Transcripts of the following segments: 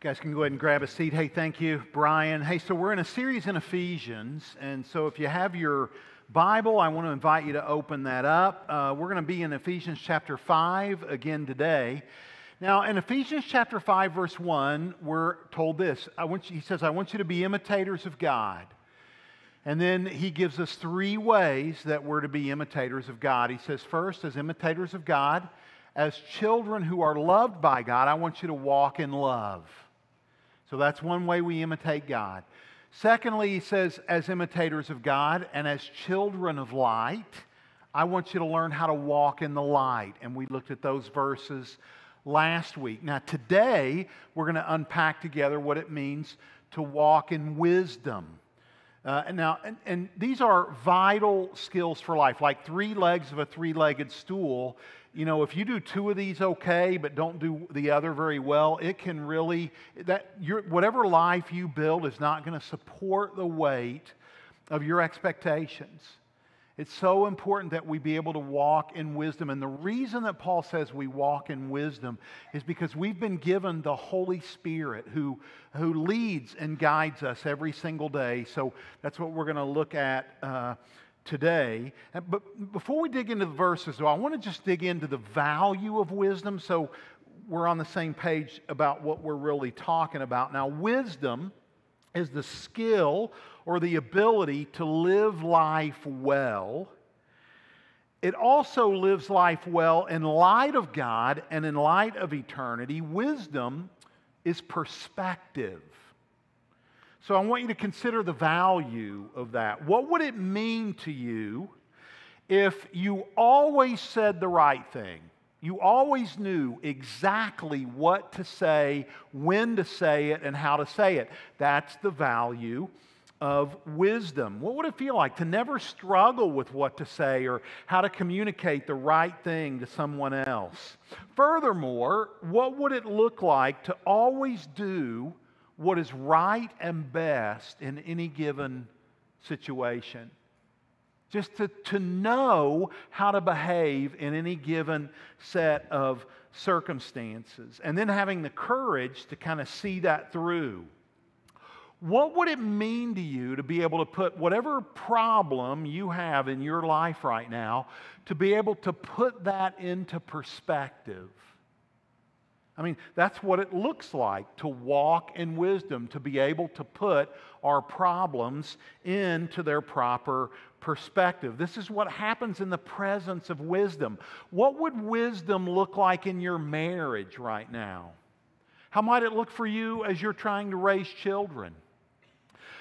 guys can go ahead and grab a seat. Hey, thank you, Brian. Hey, so we're in a series in Ephesians, and so if you have your Bible, I want to invite you to open that up. Uh, we're going to be in Ephesians chapter 5 again today. Now, in Ephesians chapter 5, verse 1, we're told this. I want you, he says, I want you to be imitators of God. And then he gives us three ways that we're to be imitators of God. He says, first, as imitators of God, as children who are loved by God, I want you to walk in love. So that's one way we imitate God. Secondly, he says, as imitators of God and as children of light, I want you to learn how to walk in the light. And we looked at those verses last week. Now, today, we're going to unpack together what it means to walk in wisdom. Uh, and now, and, and these are vital skills for life, like three legs of a three legged stool you know, if you do two of these okay, but don't do the other very well, it can really, that your, whatever life you build is not going to support the weight of your expectations. It's so important that we be able to walk in wisdom. And the reason that Paul says we walk in wisdom is because we've been given the Holy Spirit who, who leads and guides us every single day. So that's what we're going to look at uh, today. But before we dig into the verses, though, I want to just dig into the value of wisdom so we're on the same page about what we're really talking about. Now, wisdom is the skill or the ability to live life well. It also lives life well in light of God and in light of eternity. Wisdom is perspective. So I want you to consider the value of that. What would it mean to you if you always said the right thing? You always knew exactly what to say, when to say it, and how to say it. That's the value of wisdom. What would it feel like to never struggle with what to say or how to communicate the right thing to someone else? Furthermore, what would it look like to always do what is right and best in any given situation. Just to, to know how to behave in any given set of circumstances. And then having the courage to kind of see that through. What would it mean to you to be able to put whatever problem you have in your life right now, to be able to put that into perspective? I mean, that's what it looks like to walk in wisdom, to be able to put our problems into their proper perspective. This is what happens in the presence of wisdom. What would wisdom look like in your marriage right now? How might it look for you as you're trying to raise children?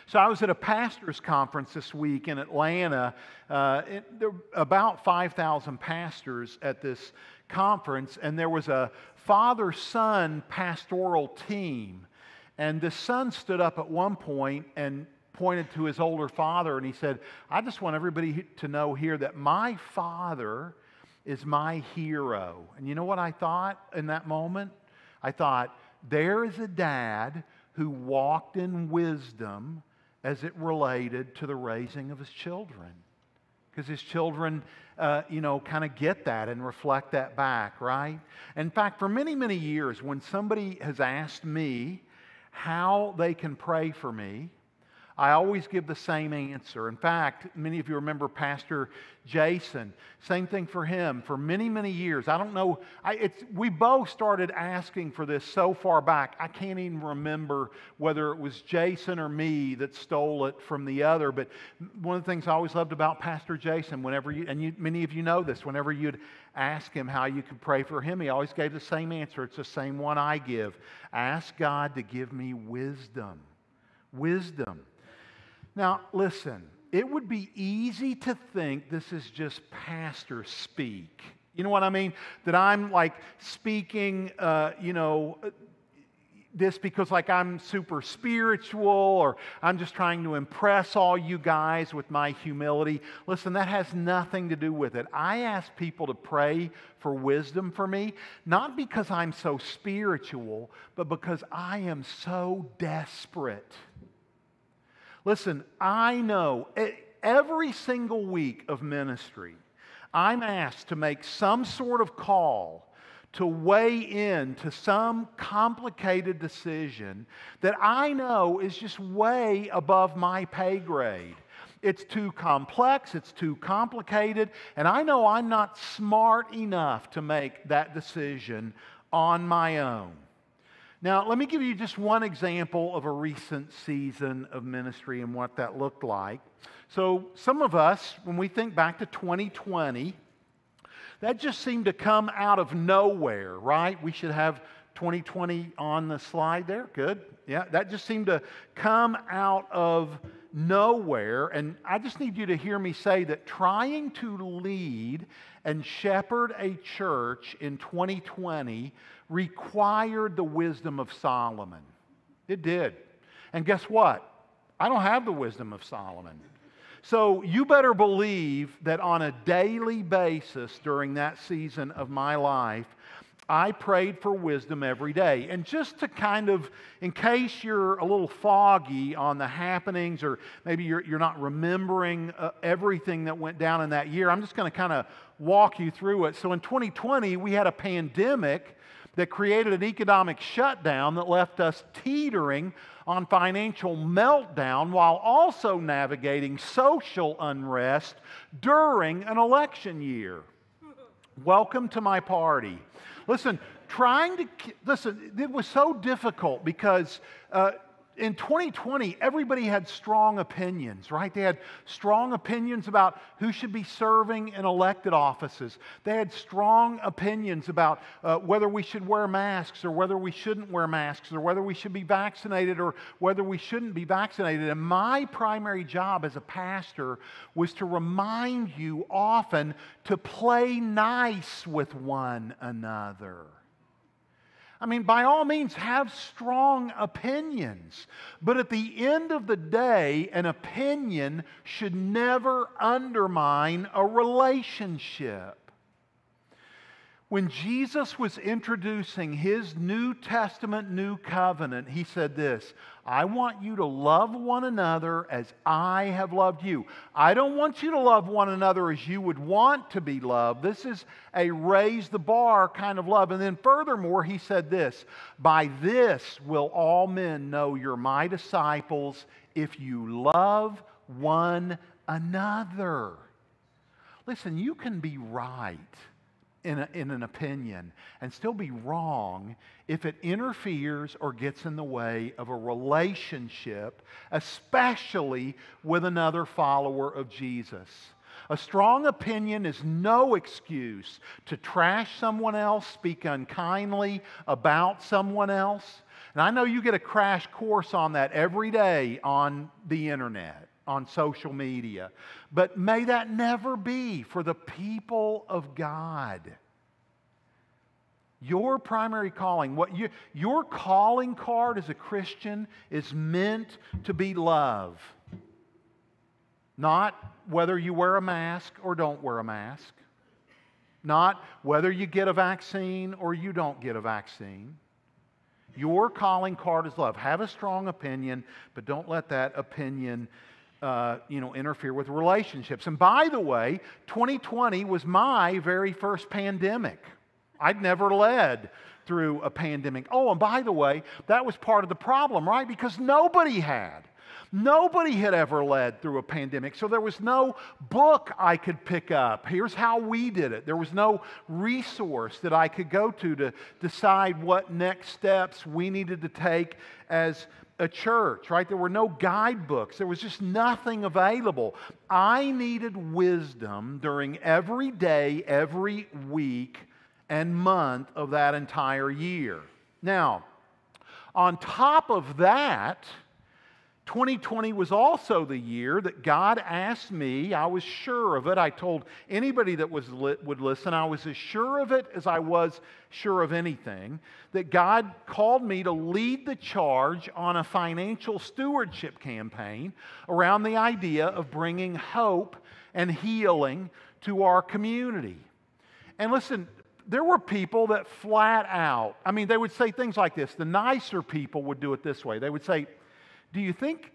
So I was at a pastors' conference this week in Atlanta. Uh, it, there were about 5,000 pastors at this conference, and there was a father son pastoral team. And the son stood up at one point and pointed to his older father and he said, I just want everybody to know here that my father is my hero. And you know what I thought in that moment? I thought, there is a dad who walked in wisdom as it related to the raising of his children. Because his children uh, you know, kind of get that and reflect that back, right? In fact, for many, many years, when somebody has asked me how they can pray for me, I always give the same answer. In fact, many of you remember Pastor Jason. Same thing for him for many, many years. I don't know. I, we both started asking for this so far back. I can't even remember whether it was Jason or me that stole it from the other. But one of the things I always loved about Pastor Jason, whenever you, and you, many of you know this, whenever you'd ask him how you could pray for him, he always gave the same answer. It's the same one I give Ask God to give me wisdom. Wisdom. Now, listen, it would be easy to think this is just pastor speak. You know what I mean? That I'm like speaking, uh, you know, this because like I'm super spiritual or I'm just trying to impress all you guys with my humility. Listen, that has nothing to do with it. I ask people to pray for wisdom for me, not because I'm so spiritual, but because I am so desperate. Listen, I know every single week of ministry, I'm asked to make some sort of call to weigh in to some complicated decision that I know is just way above my pay grade. It's too complex, it's too complicated, and I know I'm not smart enough to make that decision on my own. Now, let me give you just one example of a recent season of ministry and what that looked like. So, some of us, when we think back to 2020, that just seemed to come out of nowhere, right? We should have 2020 on the slide there. Good. Yeah, that just seemed to come out of nowhere. And I just need you to hear me say that trying to lead and shepherd a church in 2020 required the wisdom of Solomon. It did. And guess what? I don't have the wisdom of Solomon. So you better believe that on a daily basis during that season of my life, I prayed for wisdom every day. And just to kind of, in case you're a little foggy on the happenings or maybe you're, you're not remembering uh, everything that went down in that year, I'm just going to kind of walk you through it. So in 2020, we had a pandemic that created an economic shutdown that left us teetering on financial meltdown while also navigating social unrest during an election year. Welcome to my party. Listen, trying to, listen, it was so difficult because uh, in 2020, everybody had strong opinions, right? They had strong opinions about who should be serving in elected offices. They had strong opinions about uh, whether we should wear masks or whether we shouldn't wear masks or whether we should be vaccinated or whether we shouldn't be vaccinated. And my primary job as a pastor was to remind you often to play nice with one another. I mean, by all means, have strong opinions. But at the end of the day, an opinion should never undermine a relationship. When Jesus was introducing his New Testament new covenant, he said this I want you to love one another as I have loved you. I don't want you to love one another as you would want to be loved. This is a raise the bar kind of love. And then, furthermore, he said this By this will all men know you're my disciples if you love one another. Listen, you can be right in, a, in an opinion and still be wrong if it interferes or gets in the way of a relationship, especially with another follower of Jesus. A strong opinion is no excuse to trash someone else, speak unkindly about someone else. And I know you get a crash course on that every day on the internet on social media. But may that never be for the people of God. Your primary calling, what you, your calling card as a Christian is meant to be love. Not whether you wear a mask or don't wear a mask. Not whether you get a vaccine or you don't get a vaccine. Your calling card is love. Have a strong opinion, but don't let that opinion uh, you know, interfere with relationships. And by the way, 2020 was my very first pandemic. I'd never led through a pandemic. Oh, and by the way, that was part of the problem, right? Because nobody had. Nobody had ever led through a pandemic, so there was no book I could pick up. Here's how we did it. There was no resource that I could go to to decide what next steps we needed to take as a church, right? There were no guidebooks. There was just nothing available. I needed wisdom during every day, every week, and month of that entire year. Now, on top of that, 2020 was also the year that God asked me, I was sure of it. I told anybody that was would listen, I was as sure of it as I was sure of anything, that God called me to lead the charge on a financial stewardship campaign around the idea of bringing hope and healing to our community. And listen, there were people that flat out, I mean, they would say things like this. The nicer people would do it this way. They would say, do you think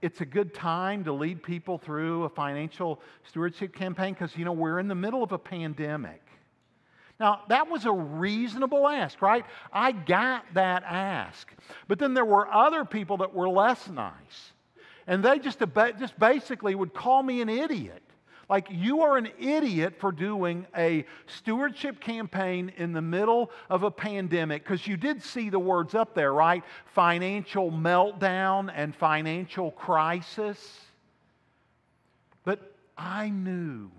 it's a good time to lead people through a financial stewardship campaign? Because, you know, we're in the middle of a pandemic. Now, that was a reasonable ask, right? I got that ask. But then there were other people that were less nice. And they just, just basically would call me an idiot. Like, you are an idiot for doing a stewardship campaign in the middle of a pandemic, because you did see the words up there, right? Financial meltdown and financial crisis. But I knew,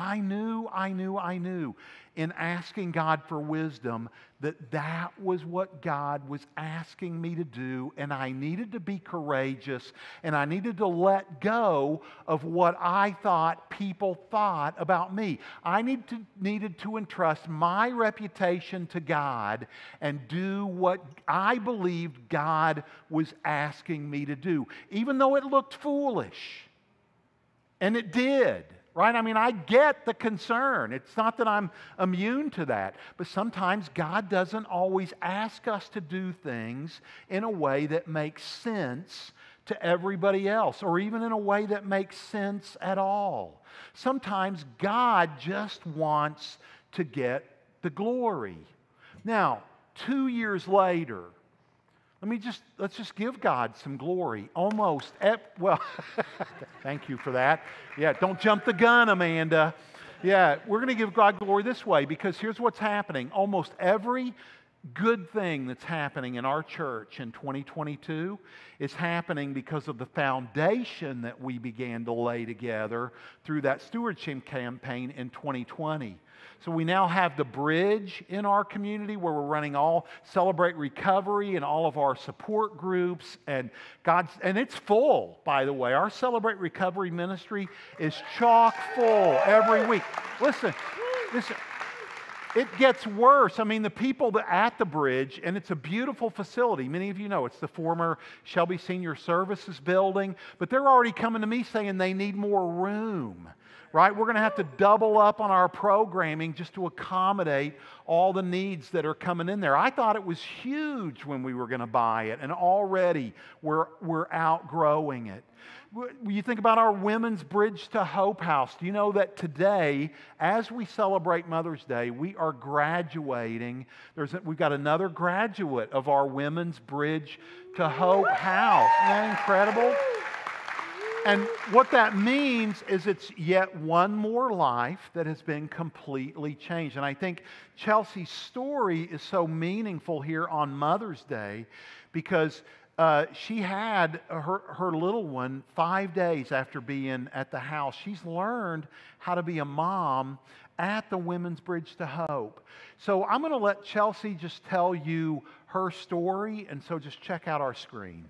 I knew, I knew, I knew in asking God for wisdom that that was what God was asking me to do, and I needed to be courageous and I needed to let go of what I thought people thought about me. I need to, needed to entrust my reputation to God and do what I believed God was asking me to do, even though it looked foolish. And it did right? I mean, I get the concern. It's not that I'm immune to that. But sometimes God doesn't always ask us to do things in a way that makes sense to everybody else, or even in a way that makes sense at all. Sometimes God just wants to get the glory. Now, two years later, let me just, let's just give God some glory. Almost, eh, well, thank you for that. Yeah, don't jump the gun, Amanda. Yeah, we're going to give God glory this way because here's what's happening. Almost every good thing that's happening in our church in 2022 is happening because of the foundation that we began to lay together through that stewardship campaign in 2020. So we now have the bridge in our community where we're running all Celebrate Recovery and all of our support groups. And God's, and it's full, by the way. Our Celebrate Recovery ministry is chock full every week. Listen, listen. It gets worse. I mean, the people at the bridge, and it's a beautiful facility. Many of you know it's the former Shelby Senior Services building, but they're already coming to me saying they need more room right? We're going to have to double up on our programming just to accommodate all the needs that are coming in there. I thought it was huge when we were going to buy it, and already we're, we're outgrowing it. You think about our Women's Bridge to Hope House. Do you know that today, as we celebrate Mother's Day, we are graduating? There's we've got another graduate of our Women's Bridge to Hope House. Isn't that incredible? And what that means is it's yet one more life that has been completely changed. And I think Chelsea's story is so meaningful here on Mother's Day because uh, she had her, her little one five days after being at the house. She's learned how to be a mom at the Women's Bridge to Hope. So I'm going to let Chelsea just tell you her story. And so just check out our screen.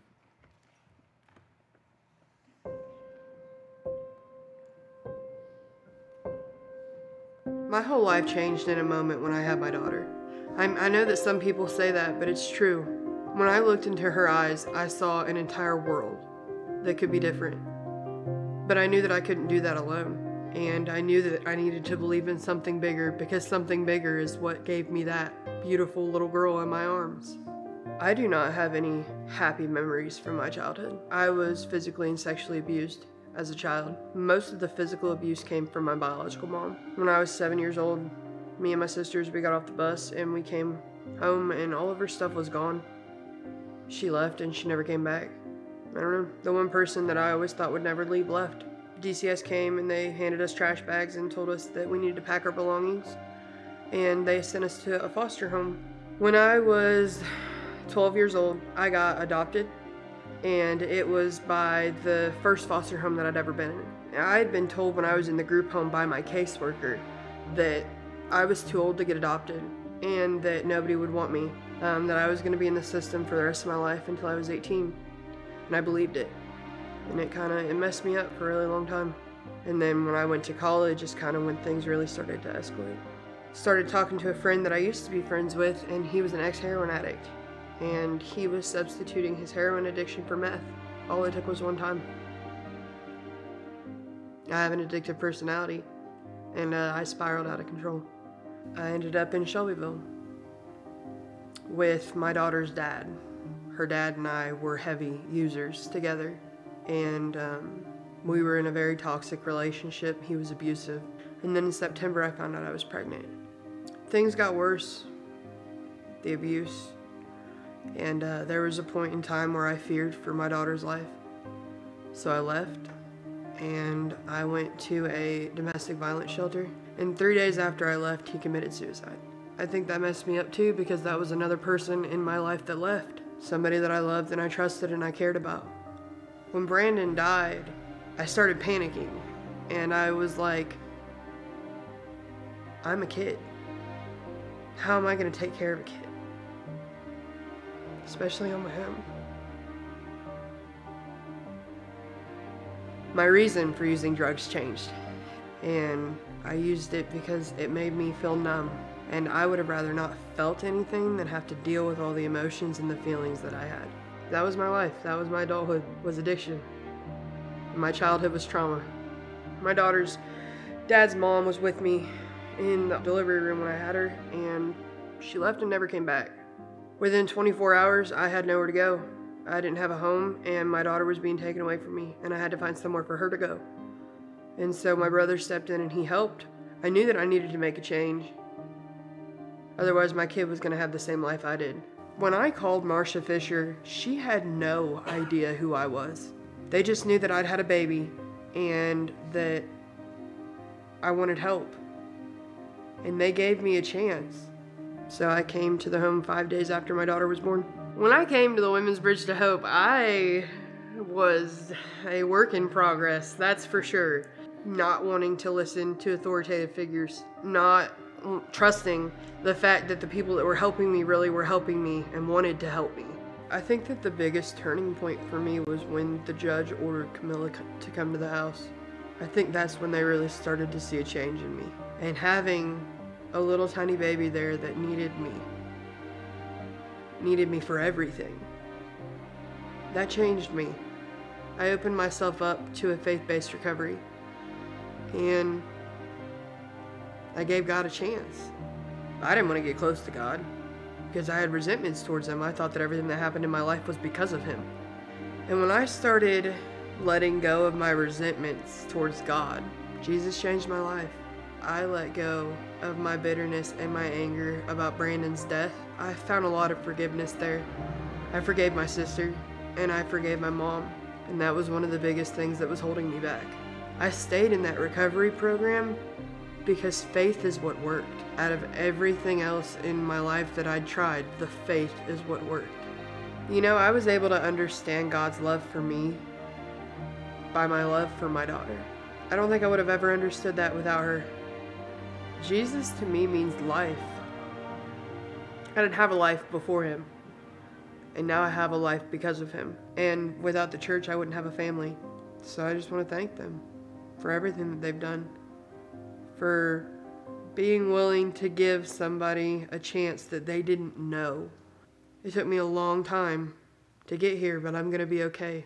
My whole life changed in a moment when I had my daughter. I'm, i know that some people say that, but it's true. When I looked into her eyes, I saw an entire world that could be different. But I knew that I couldn't do that alone. And I knew that I needed to believe in something bigger because something bigger is what gave me that beautiful little girl in my arms. I do not have any happy memories from my childhood. I was physically and sexually abused as a child. Most of the physical abuse came from my biological mom. When I was seven years old, me and my sisters, we got off the bus and we came home and all of her stuff was gone. She left and she never came back. I don't know, the one person that I always thought would never leave left. DCS came and they handed us trash bags and told us that we needed to pack our belongings and they sent us to a foster home. When I was 12 years old, I got adopted and it was by the first foster home that I'd ever been in. I had been told when I was in the group home by my caseworker that I was too old to get adopted and that nobody would want me, um, that I was going to be in the system for the rest of my life until I was 18. And I believed it. And it kind of it messed me up for a really long time. And then when I went to college is kind of when things really started to escalate. Started talking to a friend that I used to be friends with, and he was an ex-heroin addict and he was substituting his heroin addiction for meth. All it took was one time. I have an addictive personality, and uh, I spiraled out of control. I ended up in Shelbyville with my daughter's dad. Her dad and I were heavy users together, and um, we were in a very toxic relationship. He was abusive. And then in September, I found out I was pregnant. things got worse. The abuse. And uh, there was a point in time where I feared for my daughter's life. So I left and I went to a domestic violence shelter. And three days after I left, he committed suicide. I think that messed me up too because that was another person in my life that left. Somebody that I loved and I trusted and I cared about. When Brandon died, I started panicking and I was like, I'm a kid. How am I going to take care of a kid? Especially on my own. My reason for using drugs changed. And I used it because it made me feel numb. And I would have rather not felt anything than have to deal with all the emotions and the feelings that I had. That was my life. That was my adulthood, was addiction. My childhood was trauma. My daughter's dad's mom was with me in the delivery room when I had her, and she left and never came back. Within 24 hours, I had nowhere to go. I didn't have a home, and my daughter was being taken away from me, and I had to find somewhere for her to go. And so my brother stepped in and he helped. I knew that I needed to make a change. Otherwise, my kid was going to have the same life I did. When I called Marcia Fisher, she had no idea who I was. They just knew that I'd had a baby and that I wanted help and they gave me a chance. So I came to the home five days after my daughter was born. When I came to the Women's Bridge to Hope, I was a work in progress, that's for sure. Not wanting to listen to authoritative figures, not trusting the fact that the people that were helping me really were helping me and wanted to help me. I think that the biggest turning point for me was when the judge ordered Camilla to come to the house. I think that's when they really started to see a change in me. And having a little tiny baby there that needed me, needed me for everything, that changed me. I opened myself up to a faith based recovery. And I gave God a chance. I didn't want to get close to God because I had resentments towards Him. I thought that everything that happened in my life was because of Him. And when I started letting go of my resentments towards God, Jesus changed my life. I let go of my bitterness and my anger about Brandon's death. I found a lot of forgiveness there. I forgave my sister and I forgave my mom, and that was one of the biggest things that was holding me back. I stayed in that recovery program because faith is what worked. Out of everything else in my life that I'd tried, the faith is what worked. You know, I was able to understand God's love for me by my love for my daughter. I don't think I would have ever understood that without her. Jesus to me means life. I didn't have a life before him. And now I have a life because of him. And without the church, I wouldn't have a family. So I just want to thank them for everything that they've done. For being willing to give somebody a chance that they didn't know. It took me a long time to get here, but I'm going to be okay.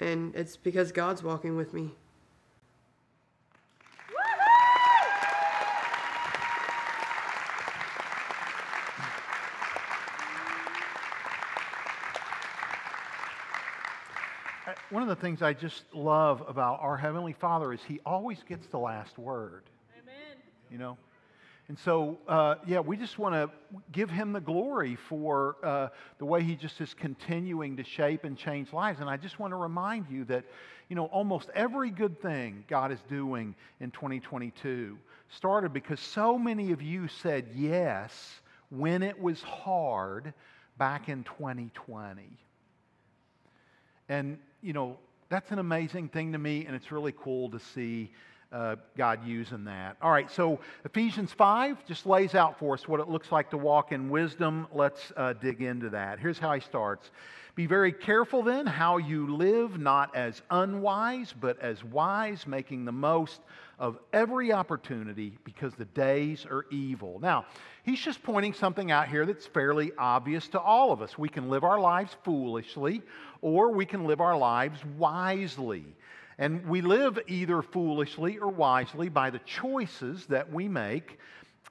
And it's because God's walking with me. Uh, one of the things I just love about our Heavenly Father is He always gets the last word. Amen. You know? And so, uh, yeah, we just want to give him the glory for uh, the way he just is continuing to shape and change lives. And I just want to remind you that, you know, almost every good thing God is doing in 2022 started because so many of you said yes when it was hard back in 2020. And, you know, that's an amazing thing to me, and it's really cool to see uh, God using that. All right, so Ephesians 5 just lays out for us what it looks like to walk in wisdom. Let's uh, dig into that. Here's how he starts Be very careful then how you live, not as unwise, but as wise, making the most of every opportunity because the days are evil. Now, he's just pointing something out here that's fairly obvious to all of us. We can live our lives foolishly, or we can live our lives wisely. And we live either foolishly or wisely by the choices that we make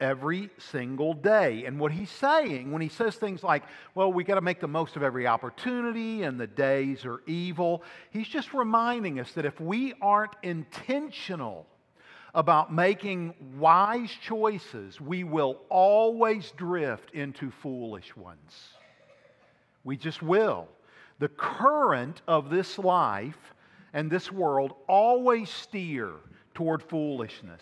every single day. And what he's saying when he says things like, well, we got to make the most of every opportunity and the days are evil, he's just reminding us that if we aren't intentional about making wise choices, we will always drift into foolish ones. We just will. The current of this life and this world always steer toward foolishness.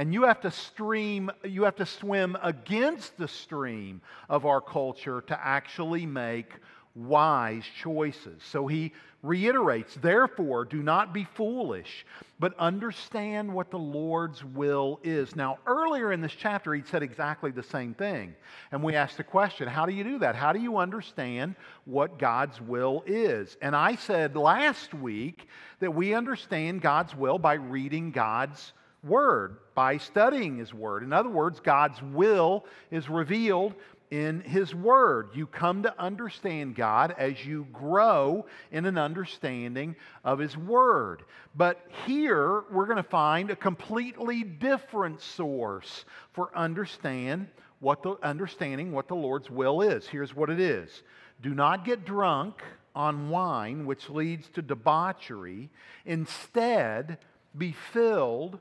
And you have to stream, you have to swim against the stream of our culture to actually make wise choices. So he reiterates, therefore, do not be foolish, but understand what the Lord's will is. Now, earlier in this chapter, he said exactly the same thing. And we asked the question, how do you do that? How do you understand what God's will is? And I said last week that we understand God's will by reading God's Word, by studying His Word. In other words, God's will is revealed in His Word. You come to understand God as you grow in an understanding of His Word. But here we're going to find a completely different source for understand what the, understanding what the Lord's will is. Here's what it is Do not get drunk on wine, which leads to debauchery. Instead, be filled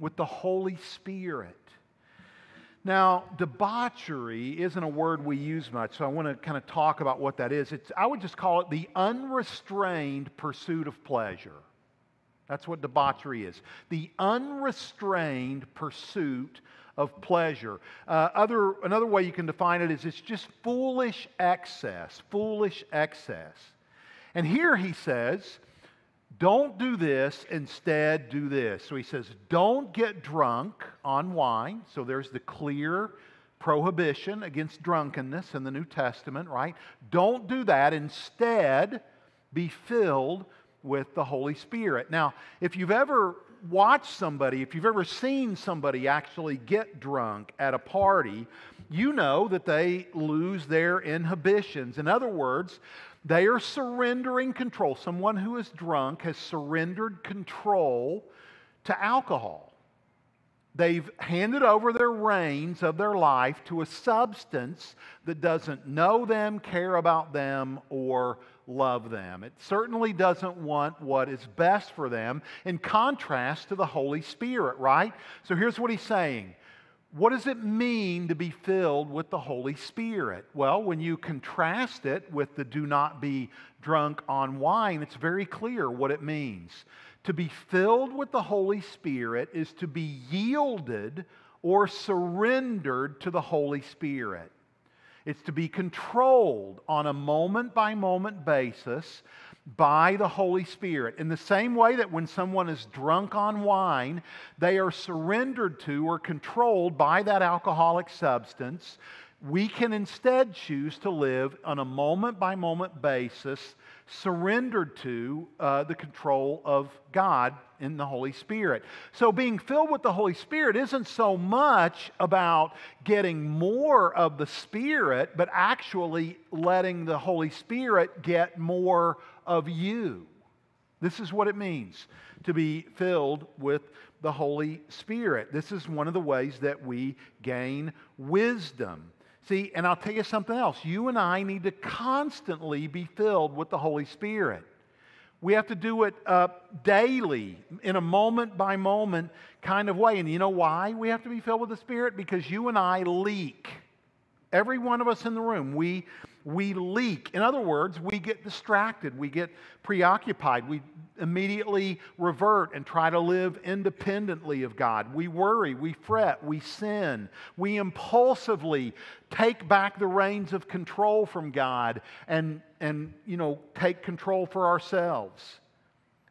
with the Holy Spirit. Now, debauchery isn't a word we use much, so I want to kind of talk about what that is. It's, I would just call it the unrestrained pursuit of pleasure. That's what debauchery is the unrestrained pursuit of pleasure. Uh, other, another way you can define it is it's just foolish excess, foolish excess. And here he says, don't do this, instead do this. So he says, don't get drunk on wine. So there's the clear prohibition against drunkenness in the New Testament, right? Don't do that. Instead, be filled with the Holy Spirit. Now, if you've ever watched somebody, if you've ever seen somebody actually get drunk at a party, you know that they lose their inhibitions. In other words, they are surrendering control. Someone who is drunk has surrendered control to alcohol. They've handed over their reins of their life to a substance that doesn't know them, care about them, or love them. It certainly doesn't want what is best for them, in contrast to the Holy Spirit, right? So here's what he's saying what does it mean to be filled with the Holy Spirit? Well, when you contrast it with the do not be drunk on wine, it's very clear what it means. To be filled with the Holy Spirit is to be yielded or surrendered to the Holy Spirit. It's to be controlled on a moment by moment basis by the Holy Spirit. In the same way that when someone is drunk on wine, they are surrendered to or controlled by that alcoholic substance, we can instead choose to live on a moment by moment basis, surrendered to uh, the control of God in the Holy Spirit. So, being filled with the Holy Spirit isn't so much about getting more of the Spirit, but actually letting the Holy Spirit get more of you. This is what it means to be filled with the Holy Spirit. This is one of the ways that we gain wisdom. See, and I'll tell you something else. You and I need to constantly be filled with the Holy Spirit. We have to do it uh, daily, in a moment by moment kind of way. And you know why we have to be filled with the Spirit? Because you and I leak. Every one of us in the room, we we leak. In other words, we get distracted, we get preoccupied, we immediately revert and try to live independently of God. We worry, we fret, we sin, we impulsively take back the reins of control from God and, and you know, take control for ourselves.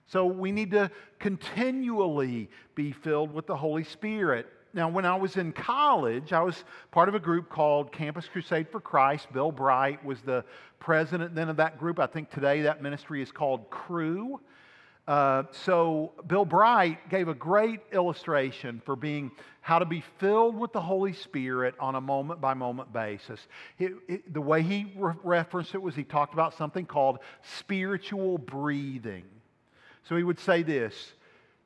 So we need to continually be filled with the Holy Spirit now, when I was in college, I was part of a group called Campus Crusade for Christ. Bill Bright was the president then of that group. I think today that ministry is called Cru. Uh, so, Bill Bright gave a great illustration for being how to be filled with the Holy Spirit on a moment by moment basis. It, it, the way he re- referenced it was he talked about something called spiritual breathing. So, he would say this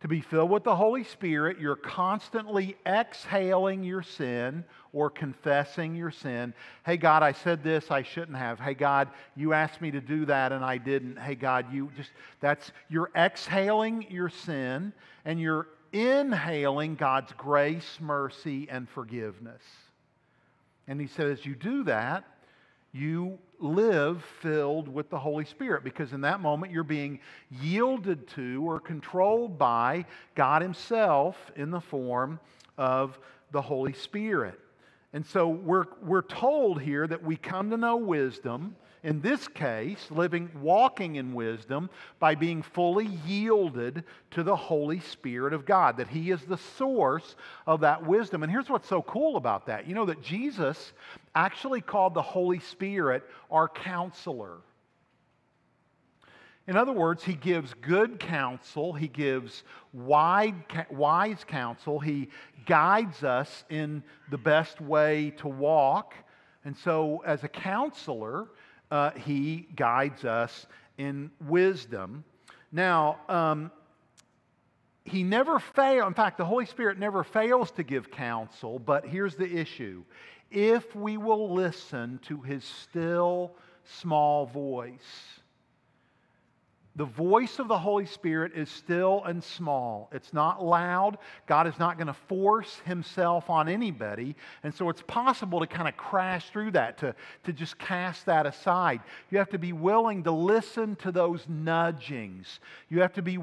to be filled with the Holy Spirit, you're constantly exhaling your sin or confessing your sin. Hey, God, I said this, I shouldn't have. Hey, God, you asked me to do that and I didn't. Hey, God, you just, that's, you're exhaling your sin and you're inhaling God's grace, mercy, and forgiveness. And he says, you do that, you live filled with the Holy Spirit because in that moment you're being yielded to or controlled by God Himself in the form of the Holy Spirit. And so we're, we're told here that we come to know wisdom, in this case, living, walking in wisdom by being fully yielded to the Holy Spirit of God, that He is the source of that wisdom. And here's what's so cool about that you know that Jesus actually called the Holy Spirit our counselor. In other words, he gives good counsel, he gives wide, wise counsel, he guides us in the best way to walk. And so, as a counselor, uh, he guides us in wisdom. Now, um, he never fails, in fact, the Holy Spirit never fails to give counsel, but here's the issue. If we will listen to his still small voice, the voice of the Holy Spirit is still and small. It's not loud. God is not going to force himself on anybody. And so it's possible to kind of crash through that, to, to just cast that aside. You have to be willing to listen to those nudgings. You have to be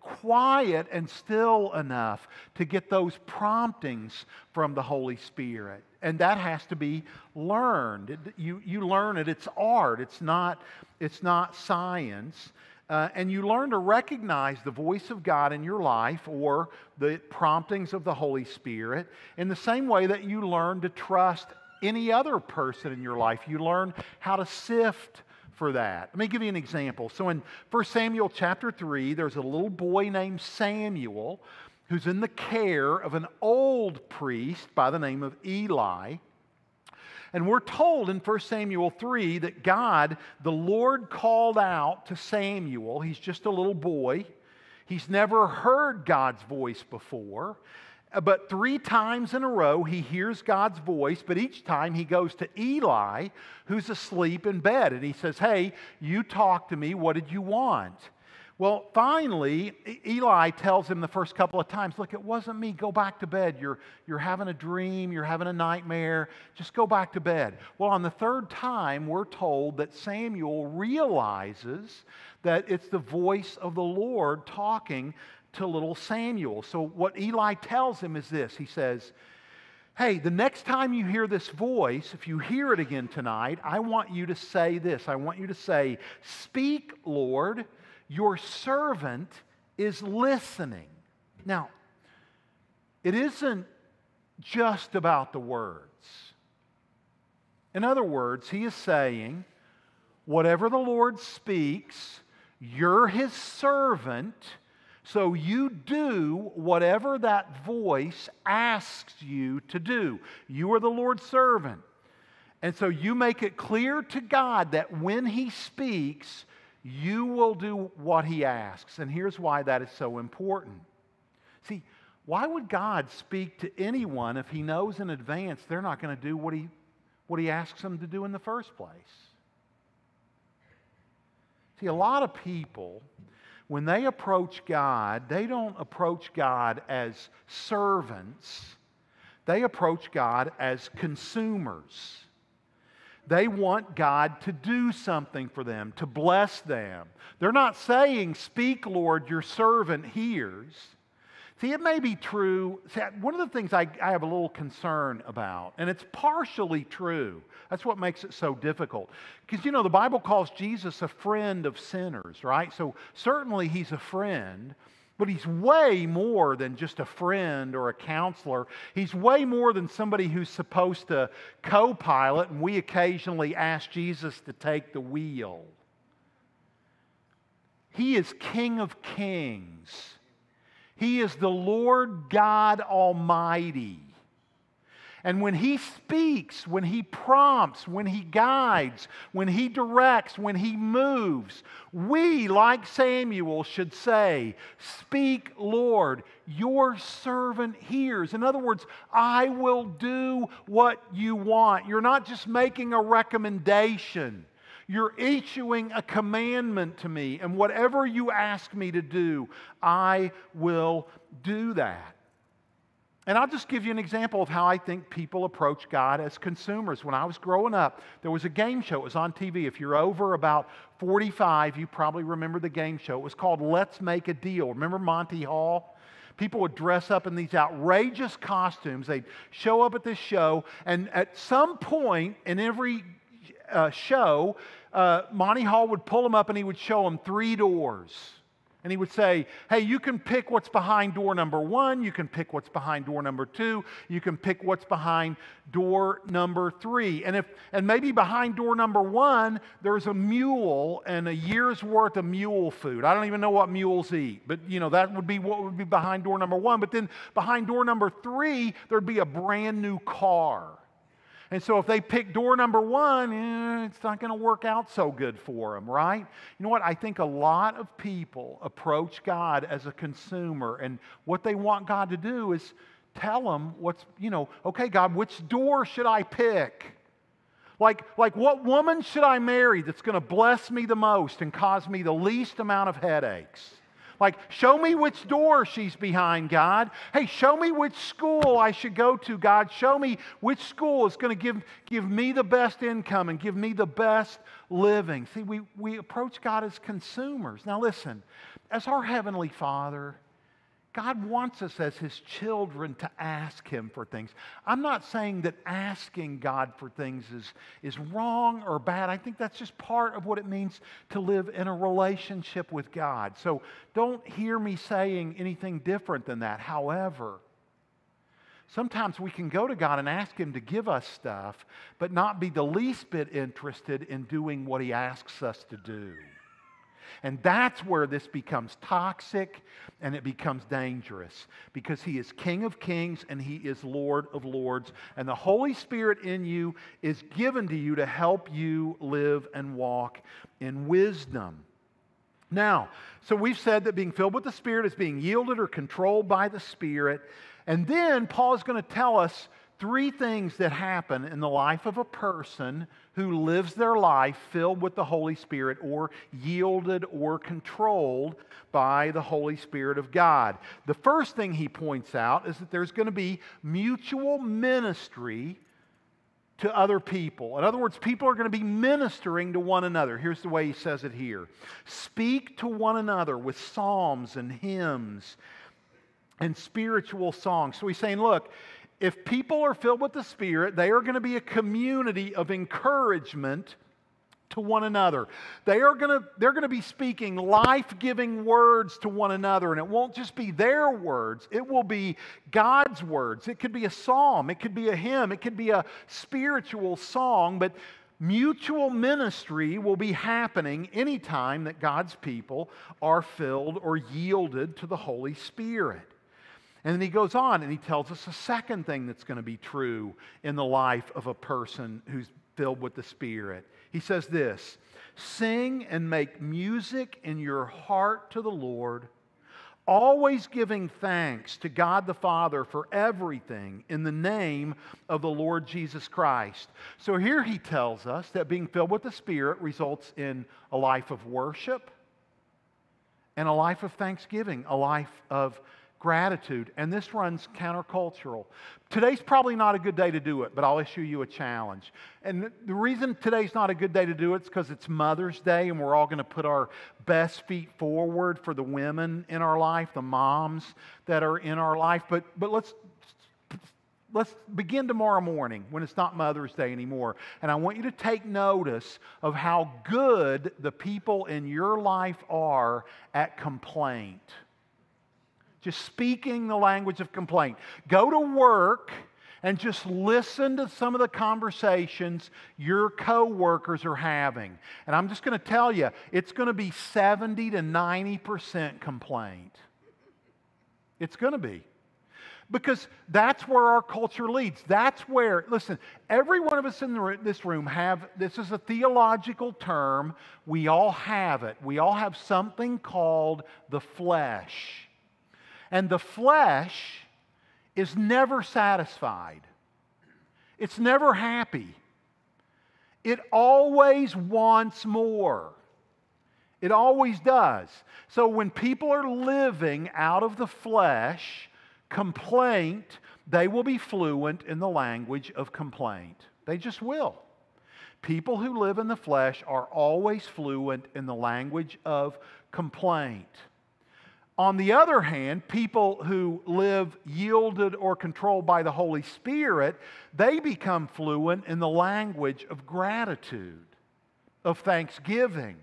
quiet and still enough to get those promptings from the Holy Spirit. And that has to be learned. You, you learn it, it's art, it's not, it's not science. Uh, and you learn to recognize the voice of God in your life or the promptings of the Holy Spirit in the same way that you learn to trust any other person in your life. You learn how to sift for that. Let me give you an example. So in 1 Samuel chapter 3, there's a little boy named Samuel who's in the care of an old priest by the name of Eli. And we're told in 1 Samuel 3 that God, the Lord, called out to Samuel. He's just a little boy. He's never heard God's voice before. Uh, but three times in a row, he hears God's voice, but each time he goes to Eli, who's asleep in bed, and he says, Hey, you talk to me. What did you want? Well, finally, Eli tells him the first couple of times, Look, it wasn't me. Go back to bed. You're, you're having a dream. You're having a nightmare. Just go back to bed. Well, on the third time, we're told that Samuel realizes that it's the voice of the Lord talking to little Samuel. So, what Eli tells him is this He says, Hey, the next time you hear this voice, if you hear it again tonight, I want you to say this. I want you to say, Speak, Lord your servant is listening. Now, it isn't just about the words. In other words, he is saying, whatever the Lord speaks, you're his servant, so you do whatever that voice asks you to do. You are the Lord's servant. And so you make it clear to God that when he speaks, you will do what he asks. And here's why that is so important. See, why would God speak to anyone if he knows in advance they're not going to do what he, what he asks them to do in the first place? See, a lot of people, when they approach God, they don't approach God as servants, they approach God as consumers. They want God to do something for them, to bless them. They're not saying, Speak, Lord, your servant hears. See, it may be true. See, one of the things I, I, have a little concern about, and it's partially true. That's what makes it so difficult. Because, you know, the Bible calls Jesus a friend of sinners, right? So certainly he's a friend. But he's way more than just a friend or a counselor. He's way more than somebody who's supposed to co pilot, and we occasionally ask Jesus to take the wheel. He is King of Kings, He is the Lord God Almighty. And when he speaks, when he prompts, when he guides, when he directs, when he moves, we, like Samuel, should say, Speak, Lord, your servant hears. In other words, I will do what you want. You're not just making a recommendation. You're issuing a commandment to me, and whatever you ask me to do, I will do that. And I'll just give you an example of how I think people approach God as consumers. When I was growing up, there was a game show. It was on TV. If you're over about 45, you probably remember the game show. It was called Let's Make a Deal. Remember Monty Hall? People would dress up in these outrageous costumes. They'd show up at this show, and at some point in every uh, show, uh, Monty Hall would pull them up and he would show them three doors. And he would say, Hey, you can pick what's behind door number one. You can pick what's behind door number two. You can pick what's behind door number three. And, if, and maybe behind door number one, there's a mule and a year's worth of mule food. I don't even know what mules eat, but you know, that would be what would be behind door number one. But then behind door number three, there'd be a brand new car. And so if they pick door number one, eh, it's not going to work out so good for them, right? You know what? I think a lot of people approach God as a consumer, and what they want God to do is tell them what's, you know, okay, God, which door should I pick? Like, like what woman should I marry that's going to bless me the most and cause me the least amount of headaches? Like, show me which door she's behind, God. Hey, show me which school I should go to, God. Show me which school is going to give, give me the best income and give me the best living. See, we, we approach God as consumers. Now, listen, as our Heavenly Father, God wants us as His children to ask Him for things. I'm not saying that asking God for things is, is wrong or bad. I think that's just part of what it means to live in a relationship with God. So don't hear me saying anything different than that. However, sometimes we can go to God and ask Him to give us stuff, but not be the least bit interested in doing what He asks us to do. And that's where this becomes toxic and it becomes dangerous because He is King of kings and He is Lord of lords. And the Holy Spirit in you is given to you to help you live and walk in wisdom. Now, so we've said that being filled with the Spirit is being yielded or controlled by the Spirit. And then Paul is going to tell us three things that happen in the life of a person who lives their life filled with the Holy Spirit or yielded or controlled by the Holy Spirit of God. The first thing he points out is that there's going to be mutual ministry to other people. In other words, people are going to be ministering to one another. Here's the way he says it here Speak to one another with psalms and hymns and spiritual songs. So he's saying, look, if people are filled with the Spirit, they are going to be a community of encouragement to one another. They are going to, they're going to be speaking life giving words to one another, and it won't just be their words, it will be God's words. It could be a psalm, it could be a hymn, it could be a spiritual song, but mutual ministry will be happening anytime that God's people are filled or yielded to the Holy Spirit. And then he goes on and he tells us a second thing that's going to be true in the life of a person who's filled with the Spirit. He says this Sing and make music in your heart to the Lord, always giving thanks to God the Father for everything in the name of the Lord Jesus Christ. So here he tells us that being filled with the Spirit results in a life of worship and a life of thanksgiving, a life of gratitude, and this runs countercultural. Today's probably not a good day to do it, but I'll issue you a challenge. And the reason today's not a good day to do it is because it's Mother's Day, and we're all going to put our best feet forward for the women in our life, the moms that are in our life. But, but let's, let's begin tomorrow morning when it's not Mother's Day anymore. And I want you to take notice of how good the people in your life are at complaint just speaking the language of complaint. Go to work and just listen to some of the conversations your coworkers are having. And I'm just going to tell you, it's going to be 70 to 90% complaint. It's going to be. Because that's where our culture leads. That's where, listen, every one of us in the, this room have, this is a theological term. We all have it. We all have something called the flesh. And the flesh is never satisfied, it's never happy. It always wants more. It always does. So when people are living out of the flesh, complaint, they will be fluent in the language of complaint. They just will. People who live in the flesh are always fluent in the language of complaint. On the other hand, people who live yielded or controlled by the Holy Spirit, they become fluent in the language of gratitude, of thanksgiving.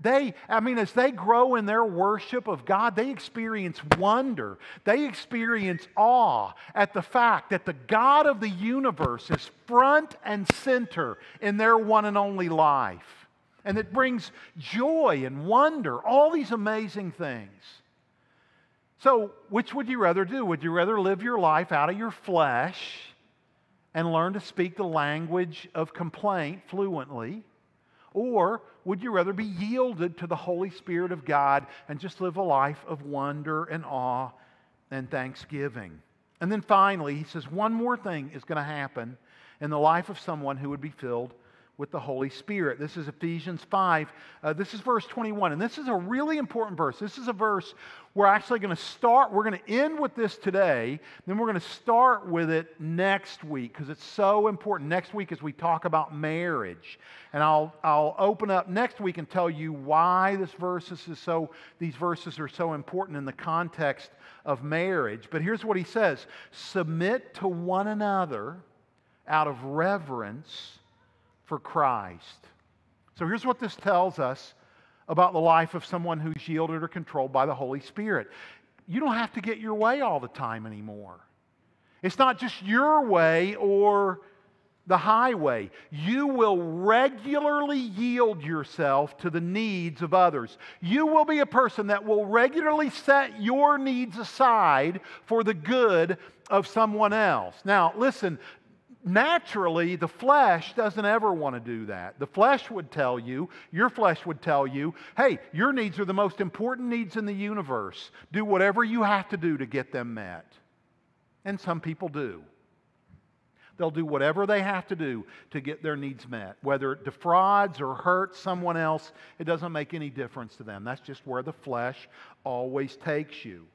They, I mean, as they grow in their worship of God, they experience wonder. They experience awe at the fact that the God of the universe is front and center in their one and only life and it brings joy and wonder, all these amazing things. So, which would you rather do? Would you rather live your life out of your flesh and learn to speak the language of complaint fluently? Or would you rather be yielded to the Holy Spirit of God and just live a life of wonder and awe and thanksgiving? And then finally, he says one more thing is going to happen in the life of someone who would be filled with the Holy Spirit. This is Ephesians 5. Uh, this is verse 21. And this is a really important verse. This is a verse we're actually going to start, we're going to end with this today. Then we're going to start with it next week because it's so important. Next week, as we talk about marriage. And I'll, I'll open up next week and tell you why this verse is so, these verses are so important in the context of marriage. But here's what he says Submit to one another out of reverence for Christ. So here's what this tells us about the life of someone who's yielded or controlled by the Holy Spirit. You don't have to get your way all the time anymore. It's not just your way or the highway. You will regularly yield yourself to the needs of others. You will be a person that will regularly set your needs aside for the good of someone else. Now, listen, naturally, the flesh doesn't ever want to do that. The flesh would tell you, your flesh would tell you, hey, your needs are the most important needs in the universe. Do whatever you have to do to get them met. And some people do. They'll do whatever they have to do to get their needs met. Whether it defrauds or hurts someone else, it doesn't make any difference to them. That's just where the flesh always takes you.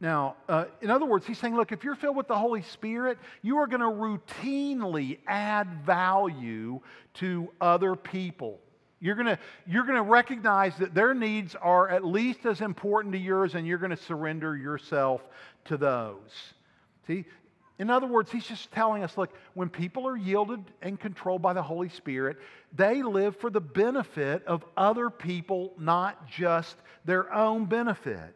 Now, uh, in other words, he's saying, look, if you're filled with the Holy Spirit, you are going to routinely add value to other people. You're going you're to recognize that their needs are at least as important to yours, and you're going to surrender yourself to those. See, in other words, he's just telling us look, when people are yielded and controlled by the Holy Spirit, they live for the benefit of other people, not just their own benefit.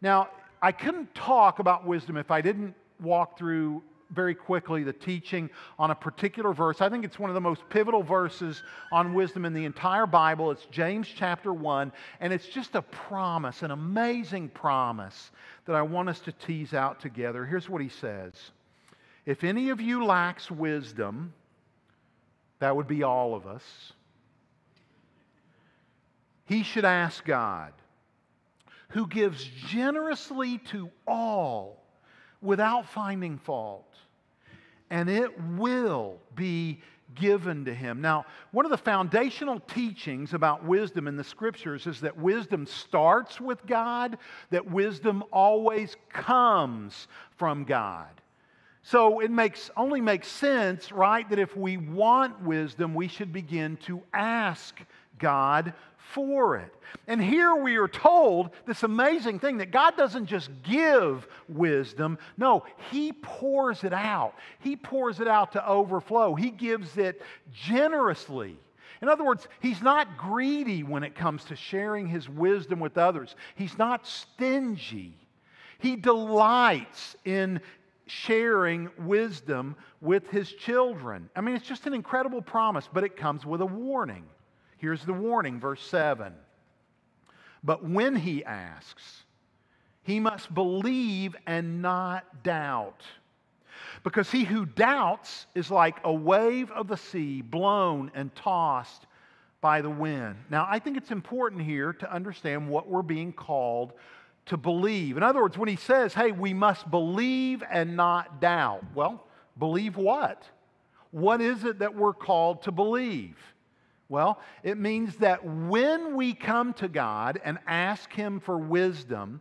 Now, I couldn't talk about wisdom if I didn't walk through very quickly the teaching on a particular verse. I think it's one of the most pivotal verses on wisdom in the entire Bible. It's James chapter 1, and it's just a promise, an amazing promise that I want us to tease out together. Here's what he says If any of you lacks wisdom, that would be all of us, he should ask God who gives generously to all without finding fault, and it will be given to him. Now, one of the foundational teachings about wisdom in the scriptures is that wisdom starts with God, that wisdom always comes from God. So it makes only makes sense, right, that if we want wisdom, we should begin to ask God for it. And here we are told this amazing thing that God doesn't just give wisdom, no, He pours it out. He pours it out to overflow, He gives it generously. In other words, He's not greedy when it comes to sharing His wisdom with others, He's not stingy. He delights in sharing wisdom with his children. I mean, it's just an incredible promise, but it comes with a warning. Here's the warning, verse 7. But when he asks, he must believe and not doubt. Because he who doubts is like a wave of the sea blown and tossed by the wind. Now, I think it's important here to understand what we're being called to believe. In other words, when he says, hey, we must believe and not doubt, well, believe what? what is it that we're called to believe? Well, it means that when we come to God and ask Him for wisdom,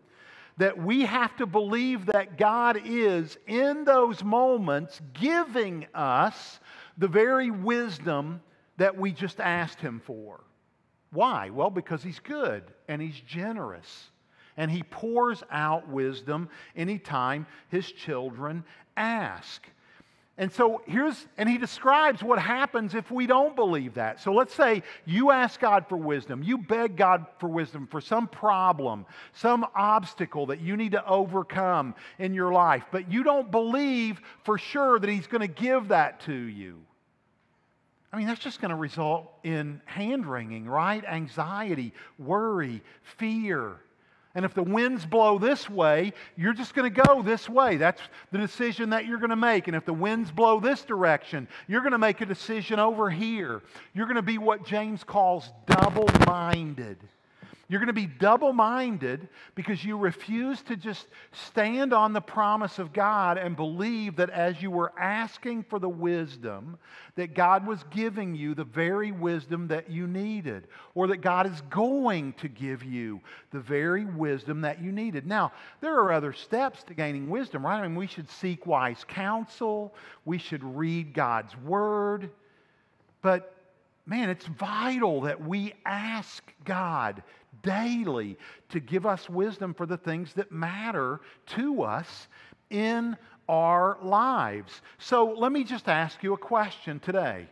that we have to believe that God is, in those moments, giving us the very wisdom that we just asked Him for. Why? Well, because He's good and He's generous. And He pours out wisdom anytime His children ask. And so here's, and he describes what happens if we don't believe that. So let's say you ask God for wisdom, you beg God for wisdom for some problem, some obstacle that you need to overcome in your life, but you don't believe for sure that he's going to give that to you. I mean, that's just going to result in hand wringing, right? Anxiety, worry, fear. And if the winds blow this way, you're just going to go this way. That's the decision that you're going to make. And if the winds blow this direction, you're going to make a decision over here. You're going to be what James calls double minded. You're going to be double minded because you refuse to just stand on the promise of God and believe that as you were asking for the wisdom, that God was giving you the very wisdom that you needed, or that God is going to give you the very wisdom that you needed. Now, there are other steps to gaining wisdom, right? I mean, we should seek wise counsel, we should read God's word, but man, it's vital that we ask God daily to give us wisdom for the things that matter to us in our lives. So let me just ask you a question today.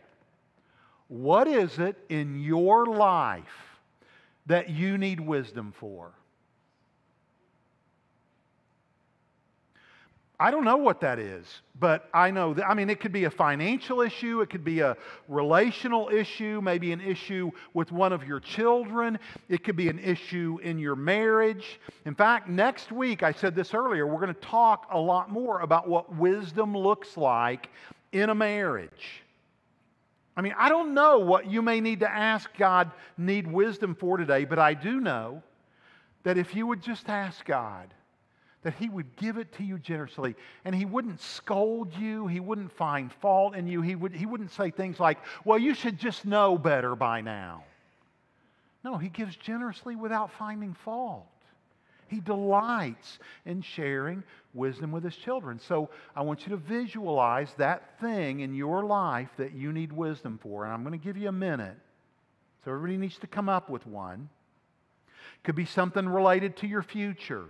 What is it in your life that you need wisdom for? I don't know what that is, but I know that, I mean, it could be a financial issue, it could be a relational issue, maybe an issue with one of your children, it could be an issue in your marriage. In fact, next week, I said this earlier, we're going to talk a lot more about what wisdom looks like in a marriage. I mean, I don't know what you may need to ask God, need wisdom for today, but I do know that if you would just ask God, that He would give it to you generously. And He wouldn't scold you, He wouldn't find fault in you, He, would, he wouldn't say things like, Well, you should just know better by now. No, He gives generously without finding fault. He delights in sharing wisdom with his children. So I want you to visualize that thing in your life that you need wisdom for. And I'm going to give you a minute. So everybody needs to come up with one. Could be something related to your future.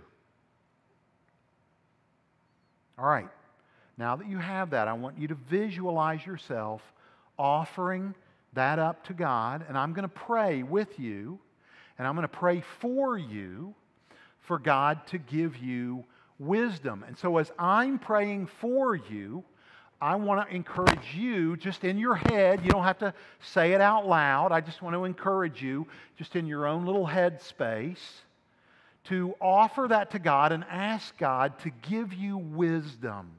All right, now that you have that, I want you to visualize yourself offering that up to God, and I'm going to pray with you, and I'm going to pray for you for God to give you wisdom. And so, as I'm praying for you, I want to encourage you just in your head. You don't have to say it out loud. I just want to encourage you just in your own little head space to offer that to God and ask God to give you wisdom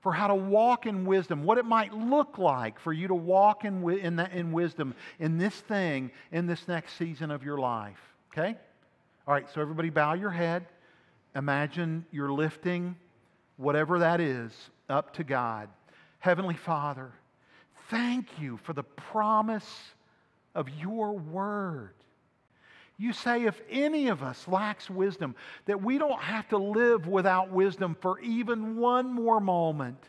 for how to walk in wisdom, what it might look like for you to walk in, in, that, in wisdom in this thing, in this next season of your life. Okay? All right, so everybody bow your head. Imagine you're lifting whatever that is up to God. Heavenly Father, thank you for the promise of your word. You say, if any of us lacks wisdom, that we don't have to live without wisdom for even one more moment.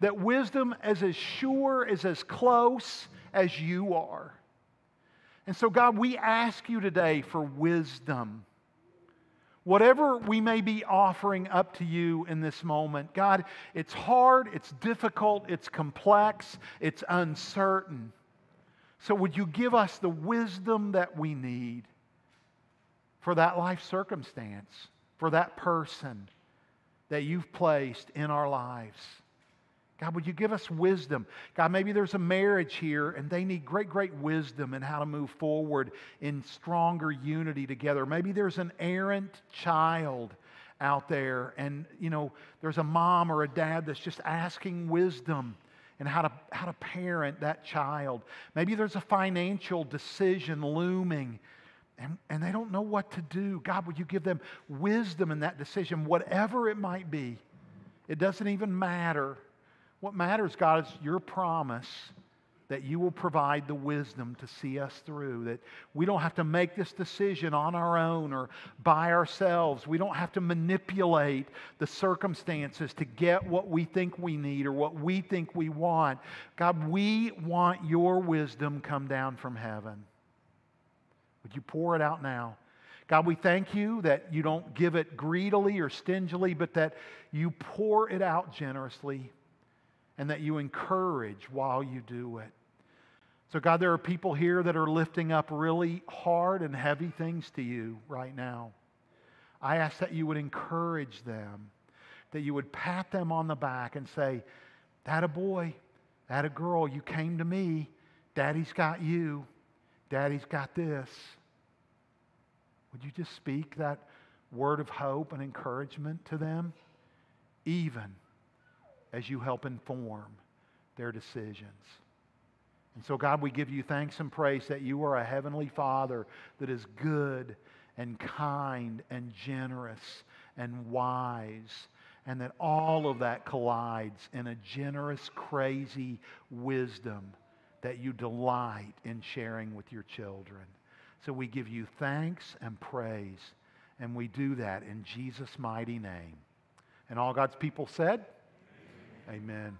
That wisdom is as sure, is as close as you are. And so, God, we ask you today for wisdom. Whatever we may be offering up to you in this moment, God, it's hard, it's difficult, it's complex, it's uncertain. So, would you give us the wisdom that we need? For that life circumstance, for that person that you've placed in our lives. God, would you give us wisdom? God, maybe there's a marriage here and they need great, great wisdom in how to move forward in stronger unity together. Maybe there's an errant child out there and, you know, there's a mom or a dad that's just asking wisdom and how to, how to parent that child. Maybe there's a financial decision looming and, and they don't know what to do. God, would you give them wisdom in that decision, whatever it might be? It doesn't even matter What matters, God, is your promise that you will provide the wisdom to see us through, that we don't have to make this decision on our own or by ourselves. We don't have to manipulate the circumstances to get what we think we need or what we think we want. God, we want your wisdom come down from heaven. Would you pour it out now? God, we thank you that you don't give it greedily or stingily, but that you pour it out generously and that you encourage while you do it. So, God, there are people here that are lifting up really hard and heavy things to you right now. I ask that you would encourage them, that you would pat them on the back and say, That a boy, that a girl, you came to me. Daddy's got you. Daddy's got this. Would you just speak that word of hope and encouragement to them, even as you help inform their decisions? And so, God, we give you thanks and praise that you are a heavenly Father that is good and kind and generous and wise, and that all of that collides in a generous, crazy wisdom that you delight in sharing with your children. So we give you thanks and praise, and we do that in Jesus' mighty name. And all God's people said, Amen. Amen.